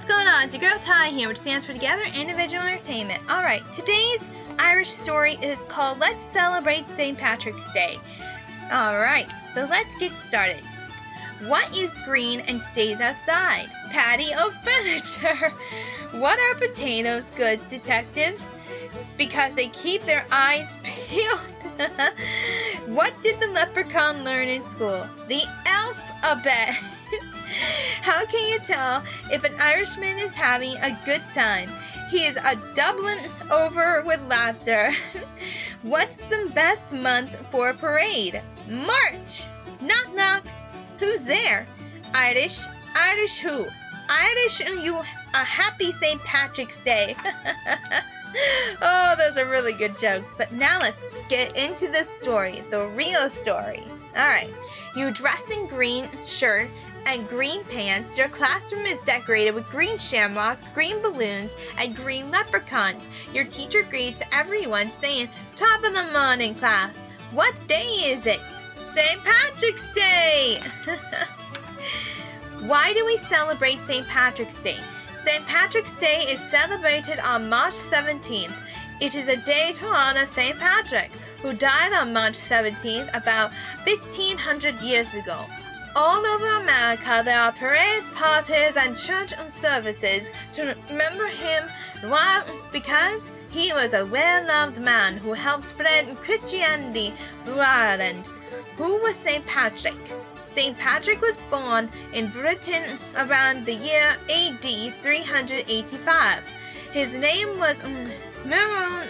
what's going on? It's your girl Ty here, which stands for Together Individual Entertainment. Alright, today's Irish story is called Let's Celebrate St. Patrick's Day. Alright, so let's get started. What is green and stays outside? Patio furniture. What are potatoes good detectives? Because they keep their eyes peeled. what did the leprechaun learn in school? The alphabet. How can you tell if an Irishman is having a good time? He is a Dublin over with laughter. What's the best month for a parade? March! Knock knock! Who's there? Irish. Irish who? Irish you a happy St. Patrick's Day. oh, those are really good jokes. But now let's get into the story, the real story. Alright, you dress in green shirt and green pants. Your classroom is decorated with green shamrocks, green balloons, and green leprechauns. Your teacher greets everyone saying, Top of the morning, class. What day is it? St. Patrick's Day! Why do we celebrate St. Patrick's Day? St. Patrick's Day is celebrated on March 17th. It is a day to honor St. Patrick, who died on March 17th about 1500 years ago. All over America, there are parades, parties, and church services to remember him. Why? Because he was a well loved man who helped spread Christianity through Ireland. Who was St. Patrick? St. Patrick was born in Britain around the year AD 385. His name was mm, um,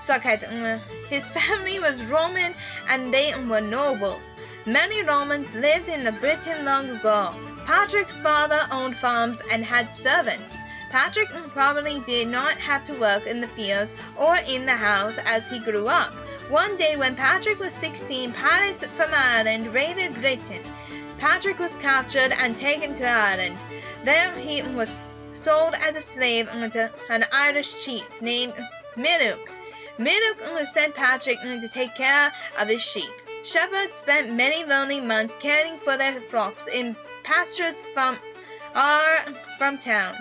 Succat. Um, his family was Roman and they were nobles. Many Romans lived in Britain long ago. Patrick's father owned farms and had servants. Patrick probably did not have to work in the fields or in the house as he grew up. One day when Patrick was 16, pirates from Ireland raided Britain. Patrick was captured and taken to Ireland. There he was sold as a slave to an Irish chief named Miluk. Miluk sent Patrick to take care of his sheep. Shepherds spent many lonely months caring for their flocks in pastures from from town.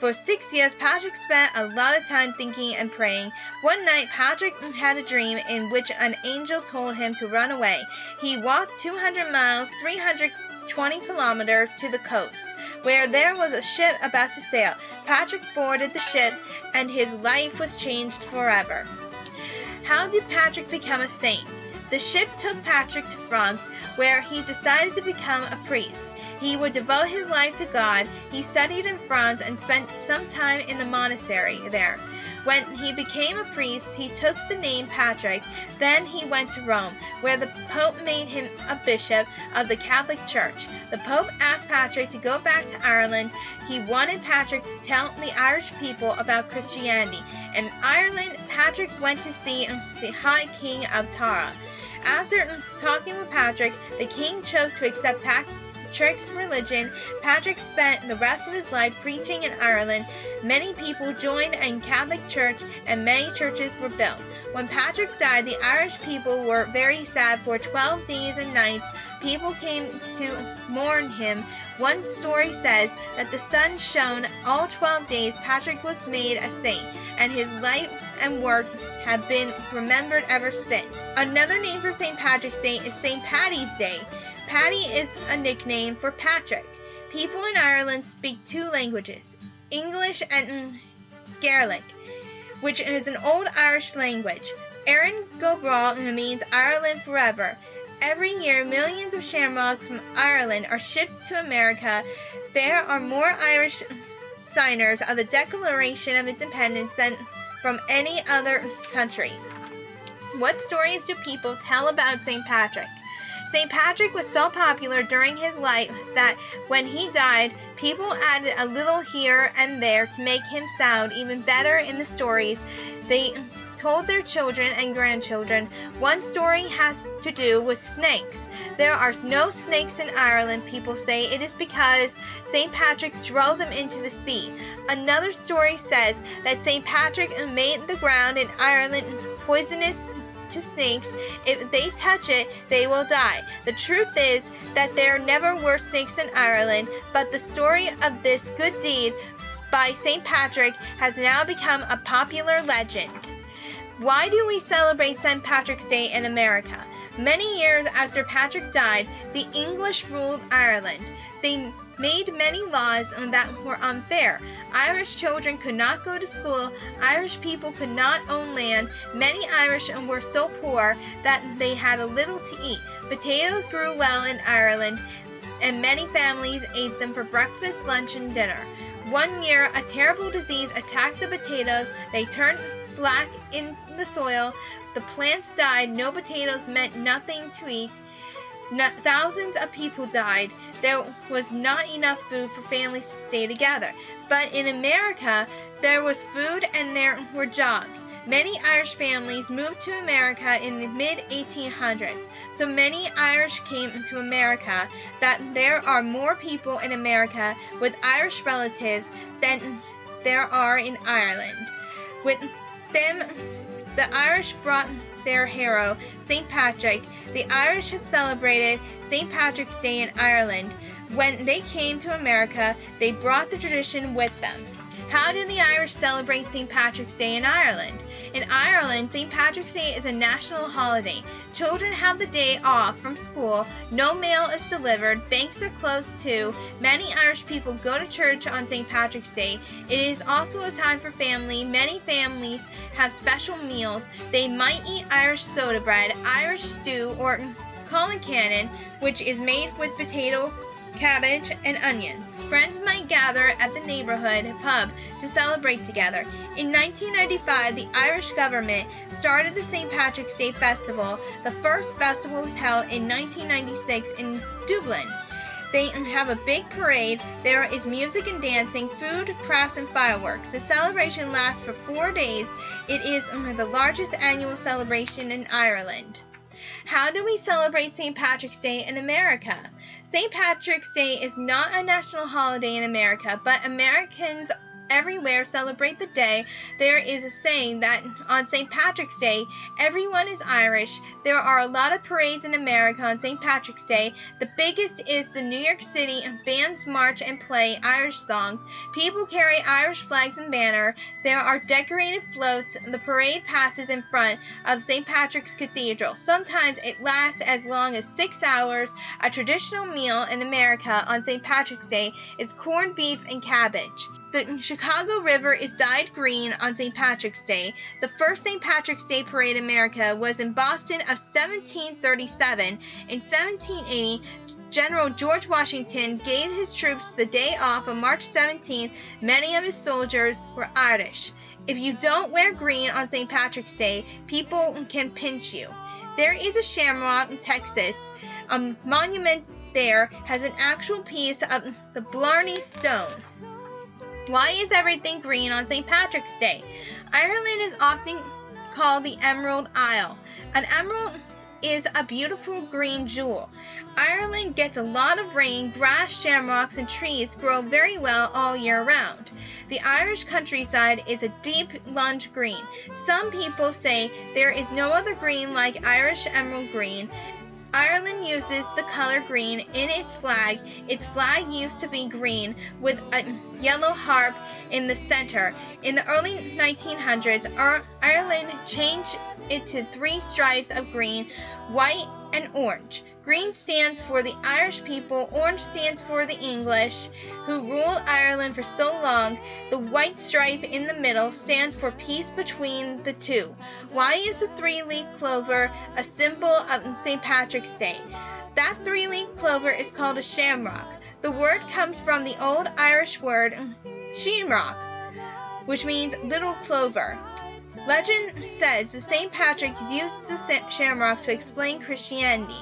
For six years, Patrick spent a lot of time thinking and praying. One night, Patrick had a dream in which an angel told him to run away. He walked 200 miles, 320 kilometers to the coast, where there was a ship about to sail. Patrick boarded the ship, and his life was changed forever. How did Patrick become a saint? The ship took Patrick to France, where he decided to become a priest. He would devote his life to God. He studied in France and spent some time in the monastery there. When he became a priest, he took the name Patrick. Then he went to Rome, where the Pope made him a bishop of the Catholic Church. The Pope asked Patrick to go back to Ireland. He wanted Patrick to tell the Irish people about Christianity. In Ireland, Patrick went to see the High King of Tara. After talking with Patrick, the king chose to accept Patrick's religion. Patrick spent the rest of his life preaching in Ireland. Many people joined in Catholic Church and many churches were built. When Patrick died, the Irish people were very sad for 12 days and nights. People came to mourn him. One story says that the sun shone all 12 days. Patrick was made a saint, and his life and work have been remembered ever since. Another name for St. Patrick's Day is St. Paddy's Day. Paddy is a nickname for Patrick. People in Ireland speak two languages, English and Gaelic, which is an old Irish language. Erin go Bragh means Ireland forever. Every year, millions of shamrocks from Ireland are shipped to America. There are more Irish signers of the Declaration of Independence than from any other country. What stories do people tell about St. Patrick? St. Patrick was so popular during his life that when he died, people added a little here and there to make him sound even better in the stories they told their children and grandchildren. One story has to do with snakes. There are no snakes in Ireland, people say. It is because St. Patrick drove them into the sea. Another story says that St. Patrick made the ground in Ireland poisonous to snakes. If they touch it, they will die. The truth is that there never were snakes in Ireland, but the story of this good deed by St. Patrick has now become a popular legend. Why do we celebrate St. Patrick's Day in America? Many years after Patrick died, the English ruled Ireland. They made many laws that were unfair. Irish children could not go to school. Irish people could not own land. Many Irish were so poor that they had a little to eat. Potatoes grew well in Ireland, and many families ate them for breakfast, lunch, and dinner. One year, a terrible disease attacked the potatoes. They turned black in the soil. The plants died. No potatoes meant nothing to eat. No, thousands of people died. There was not enough food for families to stay together. But in America, there was food and there were jobs. Many Irish families moved to America in the mid 1800s. So many Irish came to America that there are more people in America with Irish relatives than there are in Ireland. With them, the Irish brought their hero, St. Patrick. The Irish had celebrated St. Patrick's Day in Ireland. When they came to America, they brought the tradition with them. How did the Irish celebrate St. Patrick's Day in Ireland? In Ireland, St. Patrick's Day is a national holiday. Children have the day off from school, no mail is delivered, banks are closed too. Many Irish people go to church on St. Patrick's Day. It is also a time for family. Many families have special meals. They might eat Irish soda bread, Irish stew, or colcannon, which is made with potato cabbage, and onions. Friends might gather at the neighborhood pub to celebrate together. In 1995, the Irish government started the St. Patrick's Day Festival. The first festival was held in 1996 in Dublin. They have a big parade. There is music and dancing, food, crafts, and fireworks. The celebration lasts for four days. It is the largest annual celebration in Ireland. How do we celebrate St. Patrick's Day in America? St. Patrick's Day is not a national holiday in America, but Americans everywhere celebrate the day. There is a saying that on St. Patrick's Day, everyone is Irish. There are a lot of parades in America on St. Patrick's Day. The biggest is the New York City bands march and play Irish songs. People carry Irish flags and banner. There are decorated floats. The parade passes in front of St. Patrick's Cathedral. Sometimes it lasts as long as six hours. A traditional meal in America on St. Patrick's Day is corned beef and cabbage. The Chicago River is dyed green on St. Patrick's Day. The first St. Patrick's Day parade in America was in Boston of 1737. In 1780, General George Washington gave his troops the day off on March 17th. Many of his soldiers were Irish. If you don't wear green on St. Patrick's Day, people can pinch you. There is a shamrock in Texas. A monument there has an actual piece of the Blarney Stone. Why is everything green on St. Patrick's Day? Ireland is often called the Emerald Isle. An emerald is a beautiful green jewel. Ireland gets a lot of rain, grass, shamrocks, and trees grow very well all year round. The Irish countryside is a deep lunge green. Some people say there is no other green like Irish emerald green, Ireland uses the color green in its flag. Its flag used to be green with a yellow harp in the center. In the early 1900s, Ireland changed it to three stripes of green, white, and orange. Green stands for the Irish people, orange stands for the English, who ruled Ireland for so long. The white stripe in the middle stands for peace between the two. Why is the three leaf clover a symbol of St. Patrick's Day? That three leaf clover is called a shamrock. The word comes from the old Irish word shamrock, which means little clover. Legend says that St. Patrick used the shamrock to explain Christianity.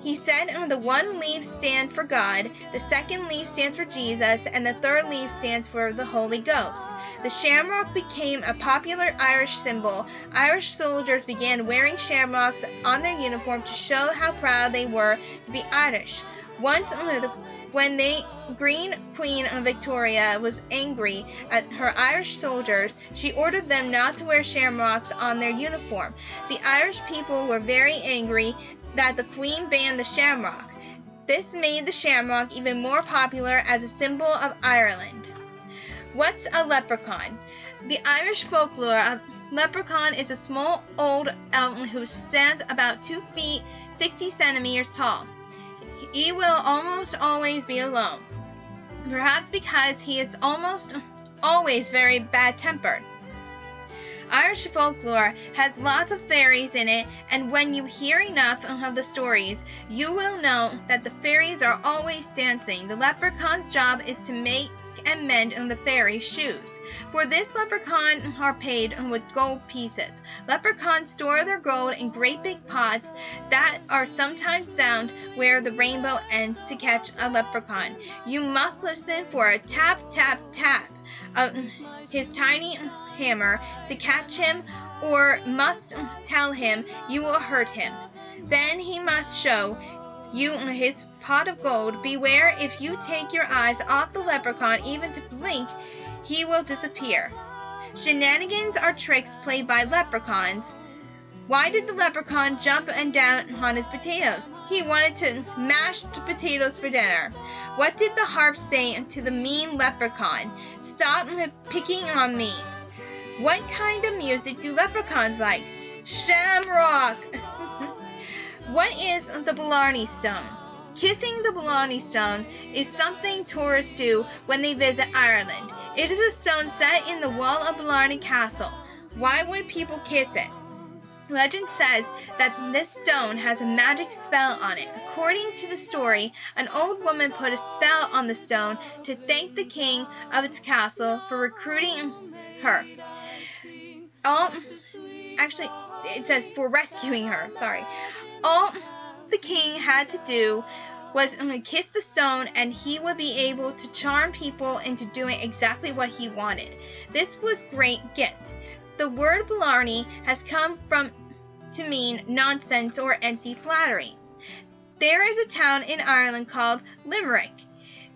He said the one leaf stands for God, the second leaf stands for Jesus, and the third leaf stands for the Holy Ghost. The shamrock became a popular Irish symbol. Irish soldiers began wearing shamrocks on their uniform to show how proud they were to be Irish. Once only the When the Green Queen of Victoria was angry at her Irish soldiers, she ordered them not to wear shamrocks on their uniform. The Irish people were very angry that the Queen banned the shamrock. This made the shamrock even more popular as a symbol of Ireland. What's a leprechaun? The Irish folklore of leprechaun is a small old elf who stands about 2 feet 60 centimeters tall. He will almost always be alone, perhaps because he is almost always very bad tempered. Irish folklore has lots of fairies in it, and when you hear enough of the stories, you will know that the fairies are always dancing. The leprechaun's job is to make and mend the fairies' shoes. For this leprechaun are paid with gold pieces. Leprechauns store their gold in great big pots that are sometimes found where the rainbow ends to catch a leprechaun. You must listen for a tap, tap, tap of his tiny hammer to catch him or must tell him you will hurt him. Then he must show you his pot of gold. Beware if you take your eyes off the leprechaun even to blink, he will disappear. Shenanigans are tricks played by leprechauns. Why did the leprechaun jump and down on his potatoes? He wanted to mashed potatoes for dinner. What did the harp say to the mean leprechaun? Stop picking on me. What kind of music do leprechauns like? Shamrock! What is the Blarney Stone? Kissing the Blarney Stone is something tourists do when they visit Ireland. It is a stone set in the wall of Blarney Castle. Why would people kiss it? Legend says that this stone has a magic spell on it. According to the story, an old woman put a spell on the stone to thank the king of its castle for recruiting her. All, actually, it says for rescuing her. Sorry all the king had to do was kiss the stone and he would be able to charm people into doing exactly what he wanted. This was great gift. The word Blarney has come from to mean nonsense or empty flattery. There is a town in Ireland called Limerick.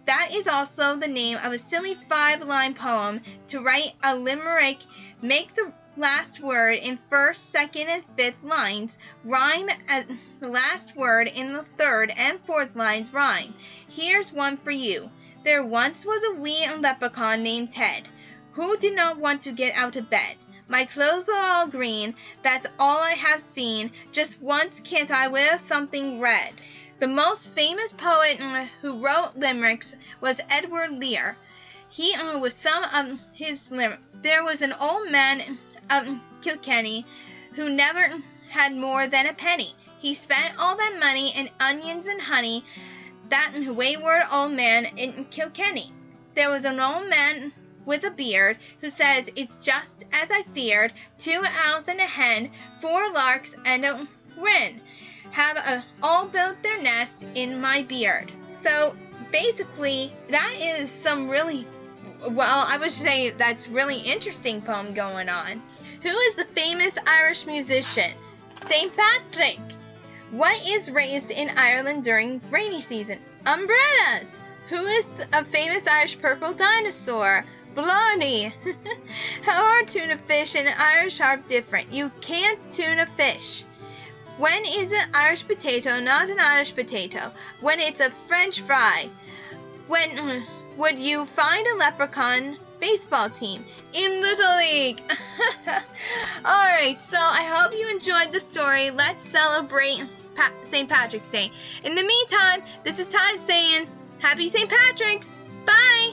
That is also the name of a silly five line poem. To write a limerick, make the last word in first, second, and fifth lines rhyme as the last word in the third and fourth lines rhyme. Here's one for you. There once was a wee leprechaun named Ted, who did not want to get out of bed. My clothes are all green, that's all I have seen. Just once can't I wear something red? The most famous poet who wrote limericks was Edward Lear. He uh, was some of his limericks. There was an old man of Kilkenny who never had more than a penny. He spent all that money in onions and honey, that wayward old man in Kilkenny. There was an old man with a beard who says it's just as I feared. Two owls and a hen, four larks and a wren have uh, all built their nest in my beard. So basically, that is some really well, I would say that's really interesting poem going on. Who is the famous Irish musician? St. Patrick. What is raised in Ireland during rainy season? Umbrellas. Who is a famous Irish purple dinosaur? Blarney. How are tuna fish and Irish harp different? You can't tuna fish. When is an Irish potato not an Irish potato? When it's a French fry. When mm, would you find a leprechaun baseball team in Little League? Alright, so I hope you enjoyed the story. Let's celebrate pa- St. Patrick's Day. In the meantime, this is Ty saying Happy St. Patrick's. Bye!